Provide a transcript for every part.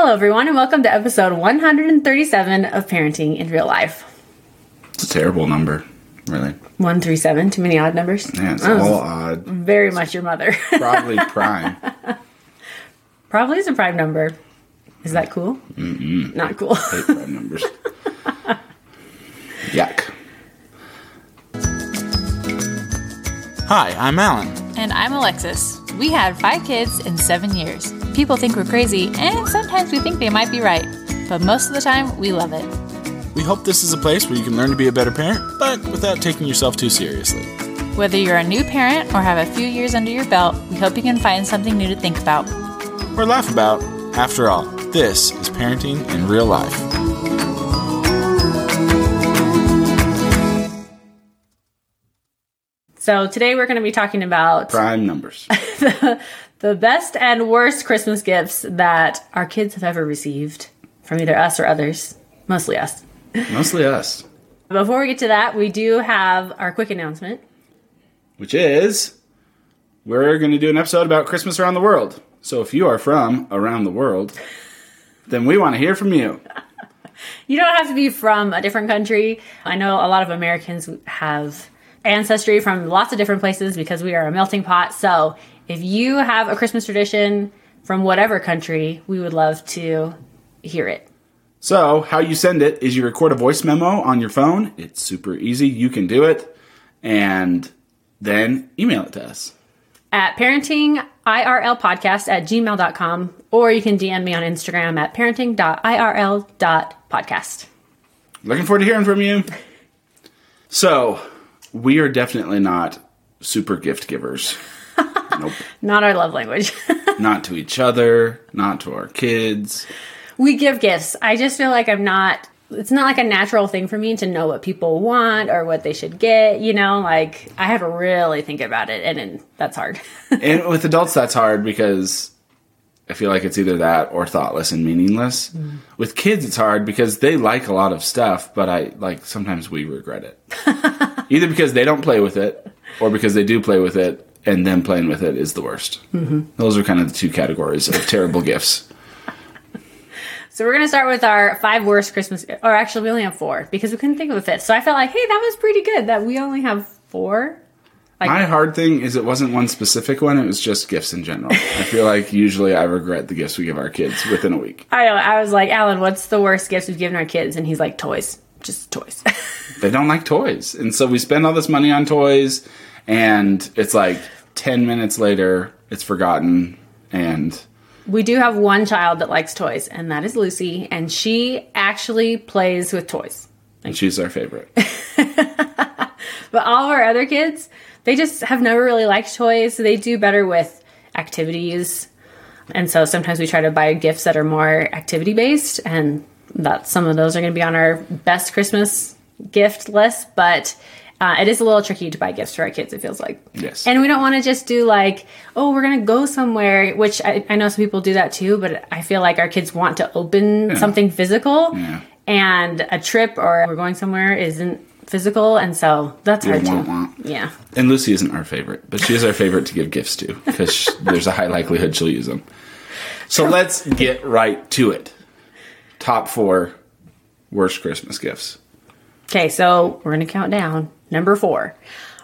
Hello, everyone, and welcome to episode 137 of Parenting in Real Life. It's a terrible number, really. 137, too many odd numbers. Yeah, it's Oh, all odd. Very much your mother. Probably prime. Probably is a prime number. Is that cool? mm Not cool. Hate prime numbers. Yuck. Hi, I'm Alan. And I'm Alexis. We had five kids in seven years. People think we're crazy, and sometimes we think they might be right. But most of the time, we love it. We hope this is a place where you can learn to be a better parent, but without taking yourself too seriously. Whether you're a new parent or have a few years under your belt, we hope you can find something new to think about. Or laugh about. After all, this is parenting in real life. So today we're going to be talking about Prime numbers. the best and worst Christmas gifts that our kids have ever received from either us or others. Mostly us. Mostly us. Before we get to that, we do have our quick announcement. Which is, we're going to do an episode about Christmas around the world. So if you are from around the world, then we want to hear from you. You don't have to be from a different country. I know a lot of Americans have ancestry from lots of different places because we are a melting pot. So if you have a Christmas tradition from whatever country, we would love to hear it. So, how you send it is you record a voice memo on your phone. It's super easy. You can do it. And then email it to us. At parentingirlpodcast at gmail.com, or you can DM me on Instagram at parenting.irl.podcast. Looking forward to hearing from you. So, we are definitely not super gift givers. Nope. Not our love language. Not to each other, not to our kids. we give gifts. I just feel like I'm not. It's not like a natural thing for me to know what people want or what they should get. You know, like I have to really think about it, and, and that's hard. And with adults, that's hard because I feel like it's either that or thoughtless and meaningless. Mm. With kids, it's hard because they like a lot of stuff, but I like sometimes we regret it. either because they don't play with it or because they do play with it and then playing with it is the worst. Mm-hmm. Those are kind of the two categories of terrible gifts. so we're gonna start with our five worst Christmas, or actually we only have four because we couldn't think of a fifth. So I felt like, hey, that was pretty good that we only have four. Like My hard thing is it wasn't one specific one, it was just gifts in general. I feel like usually I regret the gifts we give our kids within a week. I, know. I was like, Alan, what's the worst gifts we've given our kids? And he's like, toys, just toys. they don't like toys. And so we spend all this money on toys, and it's like 10 minutes later, it's forgotten. And We do have one child that likes toys, and that is Lucy, and she actually plays with toys. and she's our favorite. But all of our other kids, they just have never really liked toys. So they do better with activities. And so sometimes we try to buy gifts that are more activity based, and that some of those are going to be on our best Christmas gift list. But uh, it is a little tricky to buy gifts for our kids, it feels like. Yes. And we don't want to just do like, oh, we're going to go somewhere, which I, I know some people do that too, but I feel like our kids want to open something physical. Yeah. And a trip or we're going somewhere isn't physical. And so that's hard Wah, too. wah. Yeah. And Lucy isn't our favorite, but she is our favorite to give gifts to because there's a high likelihood she'll use them. So let's get right to it. Top four worst Christmas gifts. Okay, so we're going to count down. Number four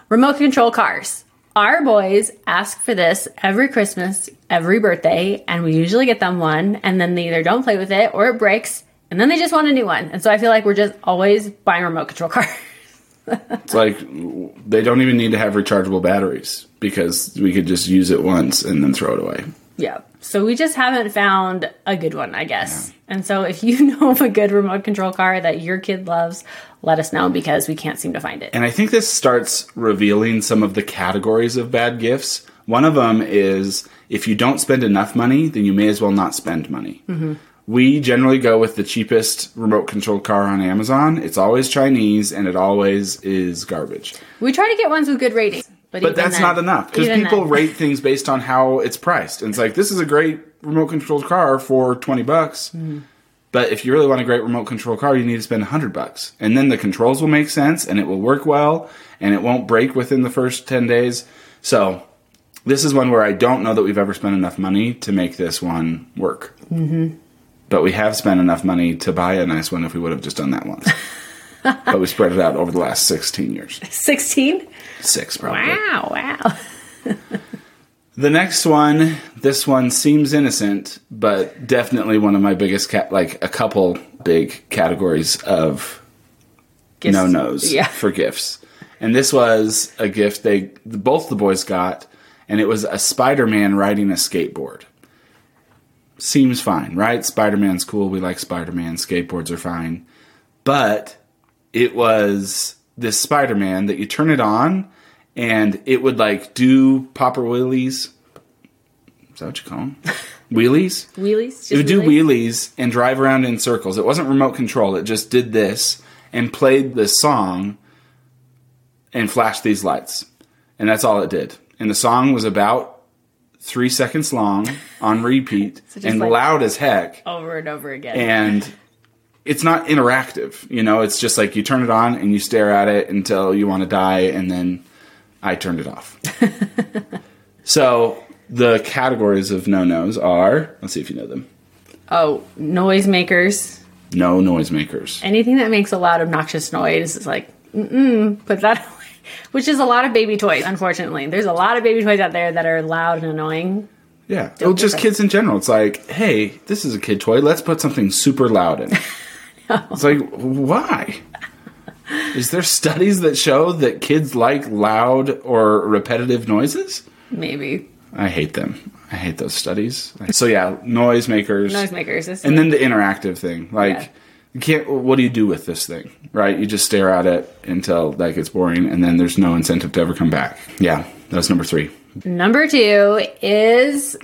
remote control cars. Our boys ask for this every Christmas, every birthday, and we usually get them one, and then they either don't play with it or it breaks, and then they just want a new one. And so I feel like we're just always buying remote control cars. It's like they don't even need to have rechargeable batteries because we could just use it once and then throw it away. yeah. So we just haven't found a good one, I guess. And so if you know of a good remote control car that your kid loves, let us know because we can't seem to find it. And I think this starts revealing some of the categories of bad gifts. One of them is if you don't spend enough money, then you may as well not spend money. Mm-hmm. We generally go with the cheapest remote control car on Amazon. It's always Chinese and it always is garbage. We try to get ones with good ratings. But, But that's then- not enough because people then- rate things based on how it's priced. And it's like, this is a great remote controlled car for 20 bucks. Mm-hmm. But if you really want a great remote control car, you need to spend 100 bucks. And then the controls will make sense and it will work well and it won't break within the first 10 days. So this is one where I don't know that we've ever spent enough money to make this one work. but we have spent enough money to buy a nice one if we would have just done that once. but we spread it out over the last 16 years. 16? Six, probably. Wow, wow. The next one, this one seems innocent, but definitely one of my biggest, cat like a couple big categories of no nos Yeah. for gifts. And this was a gift they both the boys got, and it was a Spider Man riding a skateboard. Seems fine, right? Spider Man's cool. We like Spider Man. Skateboards are fine. But it was this Spider Man that you turn it on, and it would like do popper wheelies. Is that what you call them? wheelies? Wheelies? It would do wheelies? wheelies and drive around in circles. It wasn't remote control. It just did this and played this song and flashed these lights. And that's all it did. And the song was about three seconds long on repeat just and like- loud as heck. Over and over again. And it's not interactive. You know, it's just like you turn it on and you stare at it until you want to die, and then I turned it off. so the categories of no nos are let's see if you know them. oh, noisemakers. No noisemakers. Anything that makes a loud, obnoxious noise is like, mm-mm, put that away. Which is a lot of baby toys, unfortunately. There's a lot of baby toys out there that are loud and annoying. Yeah. Well, just kids in general. It's like, hey, this is a kid toy. Let's put something super loud in. it. It's like, why? Is there studies that show that kids like loud or repetitive noises? Maybe. I hate them. I hate those studies. So yeah, noisemakers. Noisemakers. Is And then the interactive thing. Like Yeah. you can't what do you do with this thing? Right? You just stare at it until that gets boring and then there's no incentive to ever come back. Yeah, that's number three. Number two is,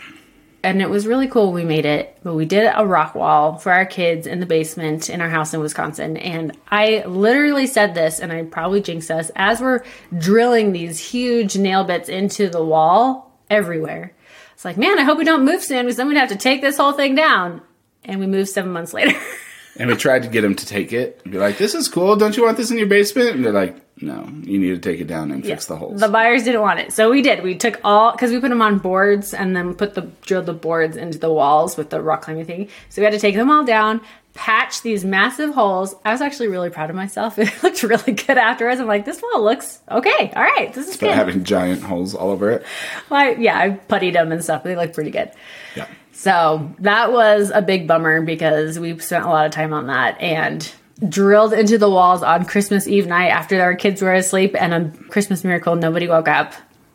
and it was really cool we made it, but we did a rock wall for our kids in the basement in our house in Wisconsin. And I literally said this, and I probably jinxed us, as we're drilling these huge nail bits into the wall everywhere. It's like, man, I hope we don't move soon because then we'd have to take this whole thing down. And we moved seven months later. And we tried to get them to take it and be like, This is cool, don't you want this in your basement? And they're like, No, you need to take it down and fix the holes. The buyers didn't want it, so we did. We took all because we put them on boards and then put the drilled the boards into the walls with the rock climbing thing. So we had to take them all down, patch these massive holes. I was actually really proud of myself. It looked really good afterwards. I'm like, this wall looks okay. All right, this is but good. having giant holes all over it. Well, I- yeah, I puttied them and stuff. They look pretty good. Yeah. So that was a big bummer because we spent a lot of time on that and drilled into the walls on Christmas Eve night after our kids were asleep and a Christmas miracle, nobody woke up.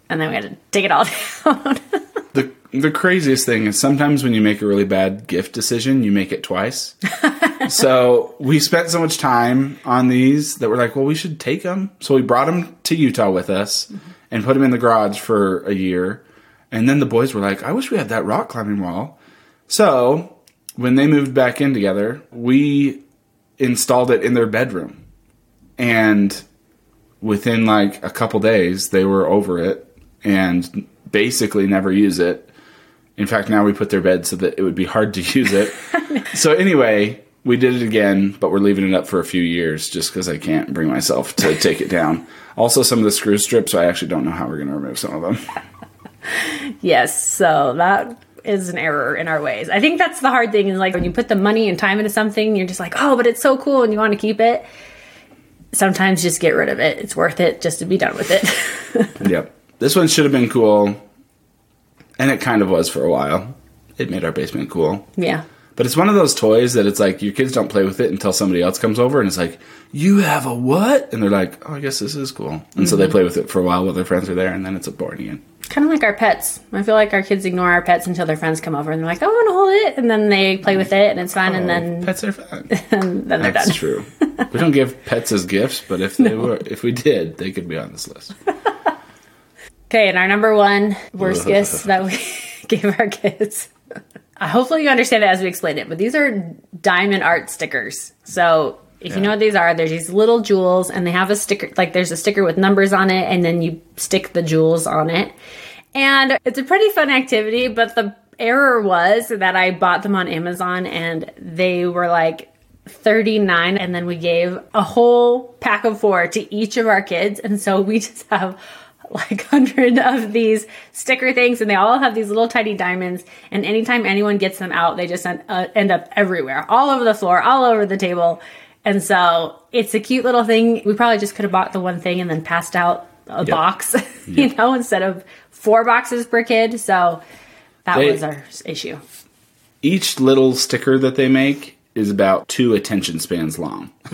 And then we had to take it all down. The craziest thing is sometimes when you make a really bad gift decision, you make it twice. so we spent so much time on these that we're like, well, we should take them. So we brought them to Utah with us mm-hmm. and put them in the garage for a year. And then the boys were like, I wish we had that rock climbing wall. So when they moved back in together, we installed it in their bedroom. And within like a couple days, they were over it and basically never use it. In fact, now we put their bed so that it would be hard to use it. so anyway, we did it again, but we're leaving it up for a few years just because I can't bring myself to take it down. Also, some of the screw strips, so I actually don't know how we're going to remove some of them. yes, so that is an error in our ways. I think that's the hard thing is like when you put the money and time into something, you're just like, oh, but it's so cool and you want to keep it. Sometimes just get rid of it. It's worth it just to be done with it. yep. This one should have been cool, and it kind of was for a while. It made our basement cool. yeah. But it's one of those toys that it's like your kids don't play with it until somebody else comes over and it's like, you have a what? And they're like, oh, I guess this is cool. And so they mm-hmm. play with it for a while while their friends are there, and then it's boring again. Kind of like our pets. I feel like our kids ignore our pets until their friends come over and they're like, "I want to hold it," and then they play mm-hmm. with it and it's fun, and Oh, then pets are fun. and then they're That's done. true. we don't give pets as gifts, but if they were, if we did, they could be on this list. Okay, and our number one worst gifts that we gave our kids. Uh, Hopefully, you understand it as we explain it, but these are diamond art stickers. So, if you know what these are, there's these little jewels, and they have a sticker, like there's a sticker with numbers on it, and then you stick the jewels on it. And it's a pretty fun activity, but the error was that I bought them on Amazon and they were like 39 and then we gave a whole pack of four to each of our kids and so we just have like hundred of these sticker things, and they all have these little tiny diamonds. And anytime anyone gets them out, they just end, uh, end up everywhere, all over the floor, all over the table. And so it's a cute little thing. We probably just could have bought the one thing and then passed out a box, you know, instead of four boxes per kid. So that They- was our issue. Each little sticker that they make is about two attention spans long,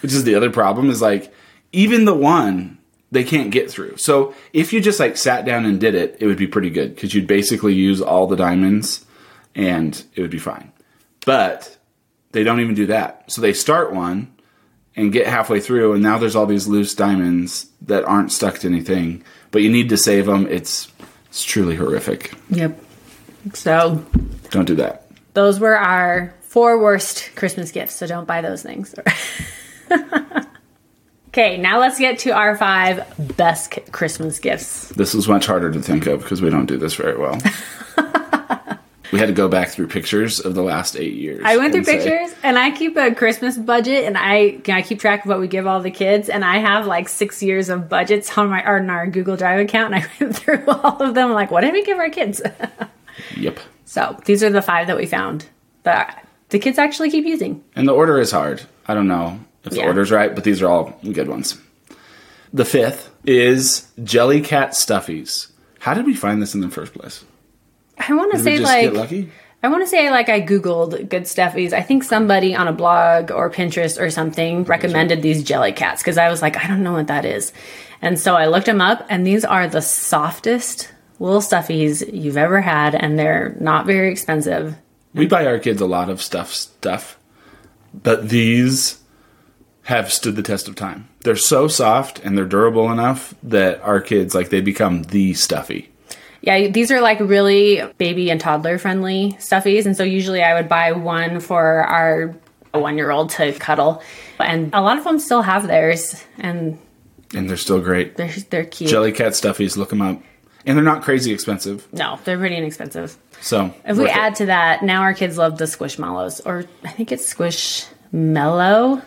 which is the other problem. Is like even the one they can't get through. So if you just like sat down and did it, it would be pretty good because you'd basically use all the diamonds and it would be fine. But they don't even do that. So they start one and get halfway through, and now there's all these loose diamonds that aren't stuck to anything. But you need to save them. It's it's truly horrific. Yep. So Don't do that. those were our four worst Christmas gifts. So don't buy those things. okay, now let's get to our five best Christmas gifts. This was much harder to think of because we don't do this very well. we had to go back through pictures of the last eight years. I went through say- pictures and I keep a Christmas budget and I I keep track of what we give all the kids and I have like six years of budgets on my or in our Google Drive account and I went through all of them like what did we give our kids? Yep. so these are the five that we found that the kids actually keep using. And the order is hard. I don't know if the Yeah. order's right, but these are all good ones. The fifth is Jellycat Stuffies. How did we find this in the first place? I want to say like get lucky? I want to say like I googled good stuffies. I think somebody on a blog or Pinterest or something recommended these jelly cats because I was like I don't know what that is, and so I looked them up and these are the softest little stuffies you've ever had, and they're not very expensive. We buy our kids a lot of stuff stuff, but these have stood the test of time. They're so soft and they're durable enough that our kids like they become the stuffy. Yeah, these are like really baby and toddler friendly stuffies, and so usually I would buy one for our one year old to cuddle, and a lot of them still have theirs, and And they're still great. they're they're cute. Jellycat Stuffies, look them up. And they're not crazy expensive. no, they're pretty inexpensive. So If we worth it. add to that, now our kids love the squishmallows, or I think it's squish mellow.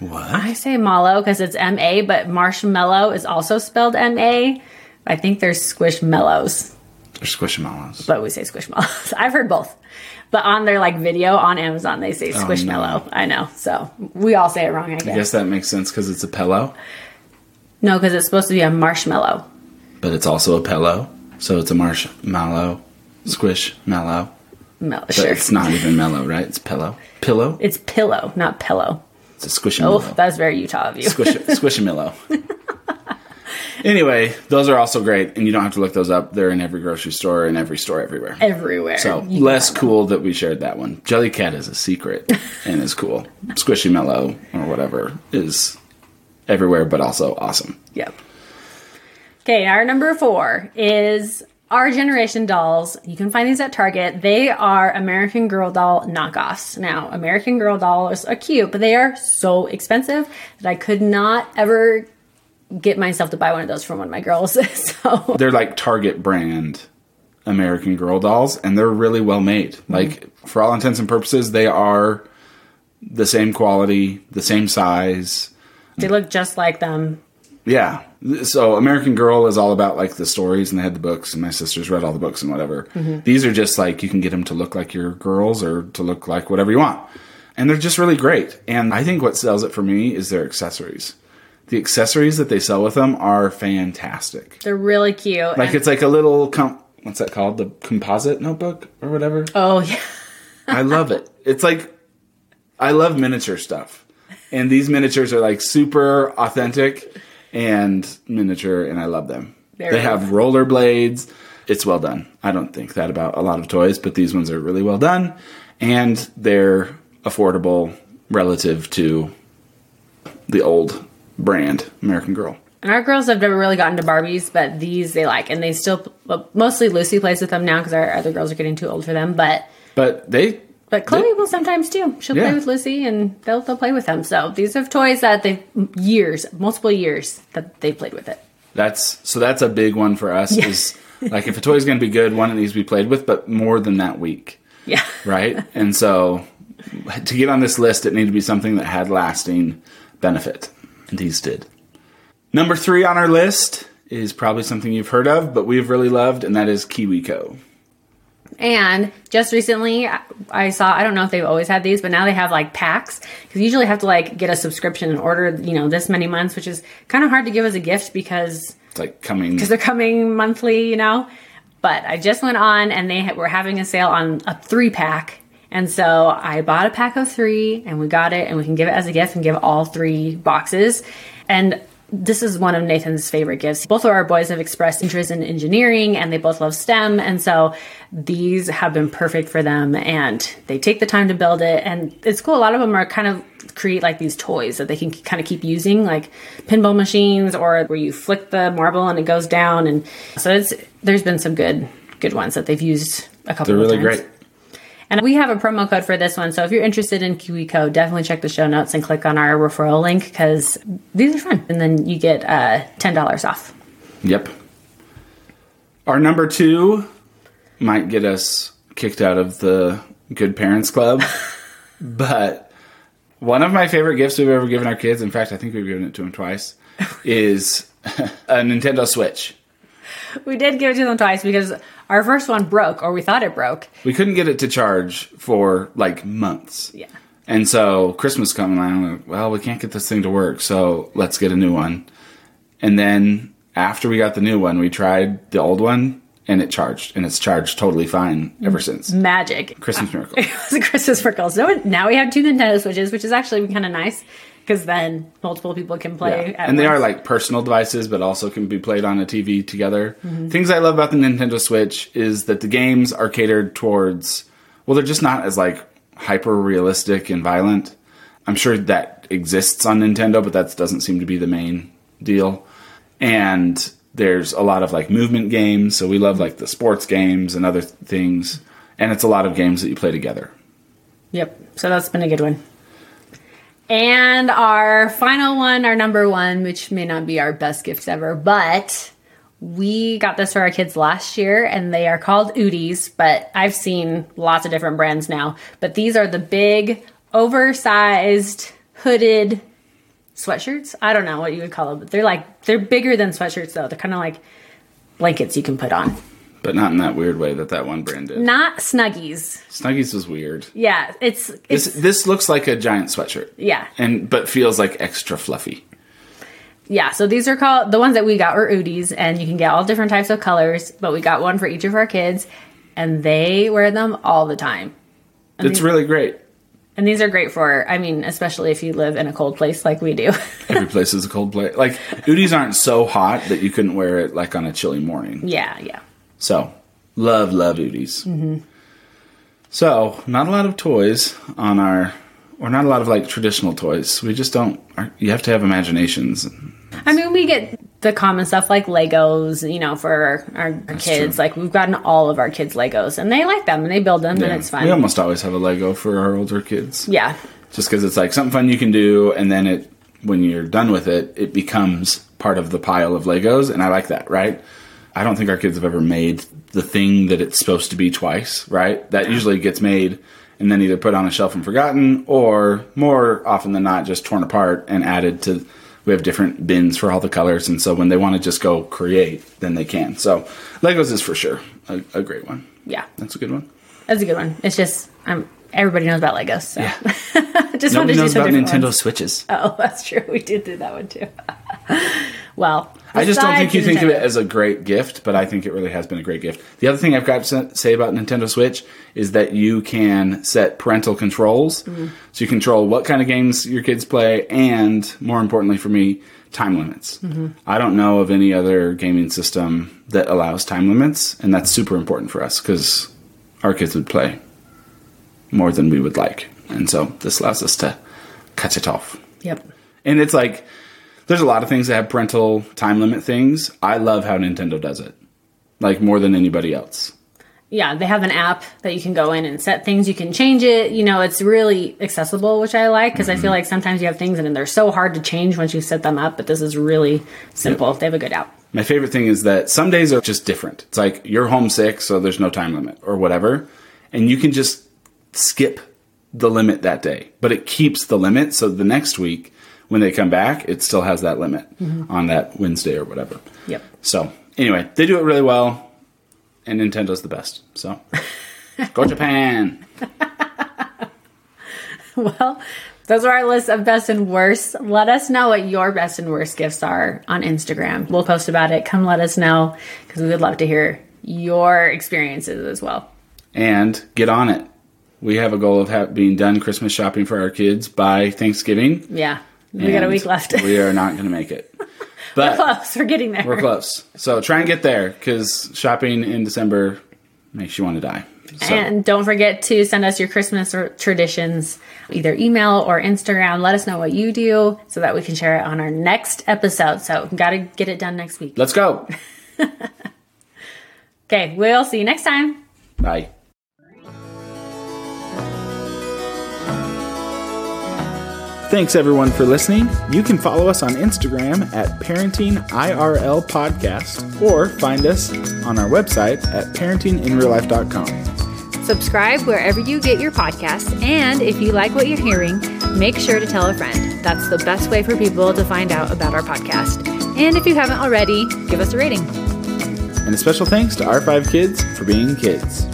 What? I say mallow because it's M A, but marshmallow is also spelled M A. I think there's squishmallows, They're squishmallows. but we say squishmallows. I've heard both. But on their like video on Amazon, they say oh, squishmallow. I know, so we all say it wrong. I guess. I guess that makes sense because it's a pillow, No, because it's supposed to be a marshmallow. but it's also a pillow. So it's a marshmallow, squish mallow. Mel- But sure, it's not even mellow, right? It's pillow. Pillow? it's pillow, not pillow. It's a squishy Oh, that's very Utah of you. Squish squishamillo. anyway, those are also great, and you don't have to look those up. They're in every grocery store and every store everywhere. Everywhere. So You less cool that we shared that one. Jellycat is a secret and is cool. Squishy Mellow or whatever is everywhere, but also awesome. Yep. Okay, our number four is our generation dolls. You can find these at Target. They are American Girl doll knockoffs. Now, American Girl dolls are cute, but they are so expensive that I could not ever get myself to buy one of those for one of my girls. so They're like Target brand American Girl dolls, and they're really well made. Mm-hmm. Like for all intents and purposes, they are the same quality, the same size. they look just like them. Yeah. So American Girl is all about like the stories, and they had the books, and my sisters read all the books and whatever. Mm-hmm. These are just like you can get them to look like your girls or to look like whatever you want, and they're just really great. And I think what sells it for me is their accessories. The accessories that they sell with them are fantastic. They're really cute. Like it's like a little com- what's that called? The composite notebook or whatever. oh, yeah. I love it. It's like I love miniature stuff. And these miniatures are like super authentic and miniature and I love them. Very they have rollerblades. It's well done. I don't think that about a lot of toys, but these ones are really well done and they're affordable relative to the old brand American Girl. And our girls have never really gotten to Barbies, but these they like, and they still well, mostly Lucy plays with them now because our other girls are getting too old for them. But But they but Chloe will sometimes too. She'll Yeah. play with Lucy, and they'll they'll play with them. So these are toys that they've years, multiple years that they've played with it. That's so that's a big one for us is like if a toy's going to be good, one it needs to be played with, but more than that week, Yeah, right? and so to get on this list, it needed to be something that had lasting benefit. And these did. Number three on our list is probably something you've heard of, but we've really loved, and that is KiwiCo. And just recently, I saw, I don't know if they've always had these, but now they have like packs. Because you usually have to like get a subscription and order, you know, this many months, which is kind of hard to give as a gift because It's like coming. because they're coming monthly, you know. But I just went on and they were having a sale on a three pack. And so I bought a pack of three and we got it and we can give it as a gift and give all three boxes. And this is one of Nathan's favorite gifts. Both of our boys have expressed interest in engineering and they both love STEM. And so these have been perfect for them and they take the time to build it. And it's cool. A lot of them are kind of create like these toys that they can kind of keep using, like pinball machines or where you flick the marble and it goes down. And so it's, there's been some good, good ones that they've used a couple of times. They're really times. great. And we have a promo code for this one. So if you're interested in KiwiCo, definitely check the show notes and click on our referral link because these are fun. And then you get uh, $10 off. Yep. Our number two might get us kicked out of the Good Parents Club, but one of my favorite gifts we've ever given our kids, in fact, I think we've given it to them twice, is a Nintendo Switch. We did give it to them twice because our first one broke, or we thought it broke. We couldn't get it to charge for like months. Yeah. And so Christmas coming around, like, well, we can't get this thing to work, so let's get a new one. And then after we got the new one, we tried the old one and it charged, and it's charged totally fine ever since. Magic. Christmas miracle. It was a Christmas miracle. So now we have two Nintendo Switches, which is actually kind of nice because then multiple people can play. Yeah. And they are like personal devices, but also can be played on a TV together. Mm-hmm. Things I love about the Nintendo Switch is that the games are catered towards, well, they're just not as like hyper realistic and violent. I'm sure that exists on Nintendo, but that doesn't seem to be the main deal. And there's a lot of like movement games, so we love like the sports games and other things. And it's a lot of games that you play together. Yep. So that's been a good one. And our final one, our number one, which may not be our best gift ever, but we got this for our kids last year and they are called Oodies, but I've seen lots of different brands now. But these are the big, oversized, hooded sweatshirts. I don't know what you would call them, but they're like, they're bigger than sweatshirts though. They're kind of like blankets you can put on. But not in that weird way that that one brand did. Not Snuggies. Snuggies was weird. Yeah, it's, it's, This this looks like a giant sweatshirt. yeah. And but feels like extra fluffy. Yeah, so these are called the ones that we got were Oodies, and you can get all different types of colors, but we got one for each of our kids, and they wear them all the time. It's really great. And these are great for, I mean, especially if you live in a cold place like we do. Every place is a cold place. Like Oodies aren't so hot that you couldn't wear it like on a chilly morning. yeah, yeah. So love love Oodies. Mm-hmm. So not a lot of toys on our, or not a lot of like traditional toys. We just don't. You have to have imaginations. I mean, we get the common stuff like Legos, you know, for our, our, kids. true. Like we've gotten all of our kids Legos, and they like them and they build them, and it's fun. We almost always have a Lego for our older kids. yeah, just because it's like something fun you can do and then it when you're done with it it becomes part of the pile of legos and i like that right i don't think our kids have ever made the thing that it's supposed to be twice right that usually gets made and then either put on a shelf and forgotten or more often than not just torn apart and added to we have different bins for all the colors and so when they want to just go create then they can so legos is for sure a, a great one yeah. that's a good one That's a good one. It's just, um, everybody knows about Legos. So. just wanted nobody to do knows about nintendo ones. switches Oh, that's true. We did do that one too. well, I just don't think you think of it as a great gift, but I think it really has been a great gift. The other thing I've got to say about Nintendo Switch is that you can set parental controls. Mm-hmm. So you control what kind of games your kids play, and more importantly for me, time limits. Mm-hmm. I don't know of any other gaming system that allows time limits, and that's super important for us because our kids would play more than we would like. And so this allows us to cut it off. Yep. And it's like there's a lot of things that have parental time limit things. I love how Nintendo does it. Like more than anybody else. Yeah, they have an app that you can go in and set things. You can change it. You know, it's really accessible, which I like because I Mm-hmm. feel like sometimes you have things and they're so hard to change once you set them up. But this is really simple. They have a good app. My favorite thing is that some days are just different. It's like you're homesick, so there's no time limit or whatever. And you can just skip the limit that day. But it keeps the limit. So the next week, when they come back, it still has that limit mm-hmm. on that Wednesday or whatever. Yep. So anyway, they do it really well, and Nintendo's the best. So go Japan. Well, those are our list of best and worst. Let us know what your best and worst gifts are on Instagram. We'll post about it. Come let us know because we would love to hear your experiences as well. and get on it. We have a goal of ha- being done Christmas shopping for our kids by Thanksgiving. Yeah. We got a week left. we are not going to make it, but we're close. We're getting there. we're close. So try and get there because shopping in December makes you want to die. So And don't forget to send us your Christmas traditions, either email or Instagram. Let us know what you do so that we can share it on our next episode. So, we got to get it done next week. let's go. Okay, we'll see you next time. Bye. Thanks everyone for listening. You can follow us on Instagram at Parenting IRL Podcast or find us on our website at parentinginreallife.com. Subscribe wherever you get your podcasts, and if you like what you're hearing, make sure to tell a friend. That's the best way for people to find out about our podcast. And if you haven't already, give us a rating. And a special thanks to our five kids for being kids.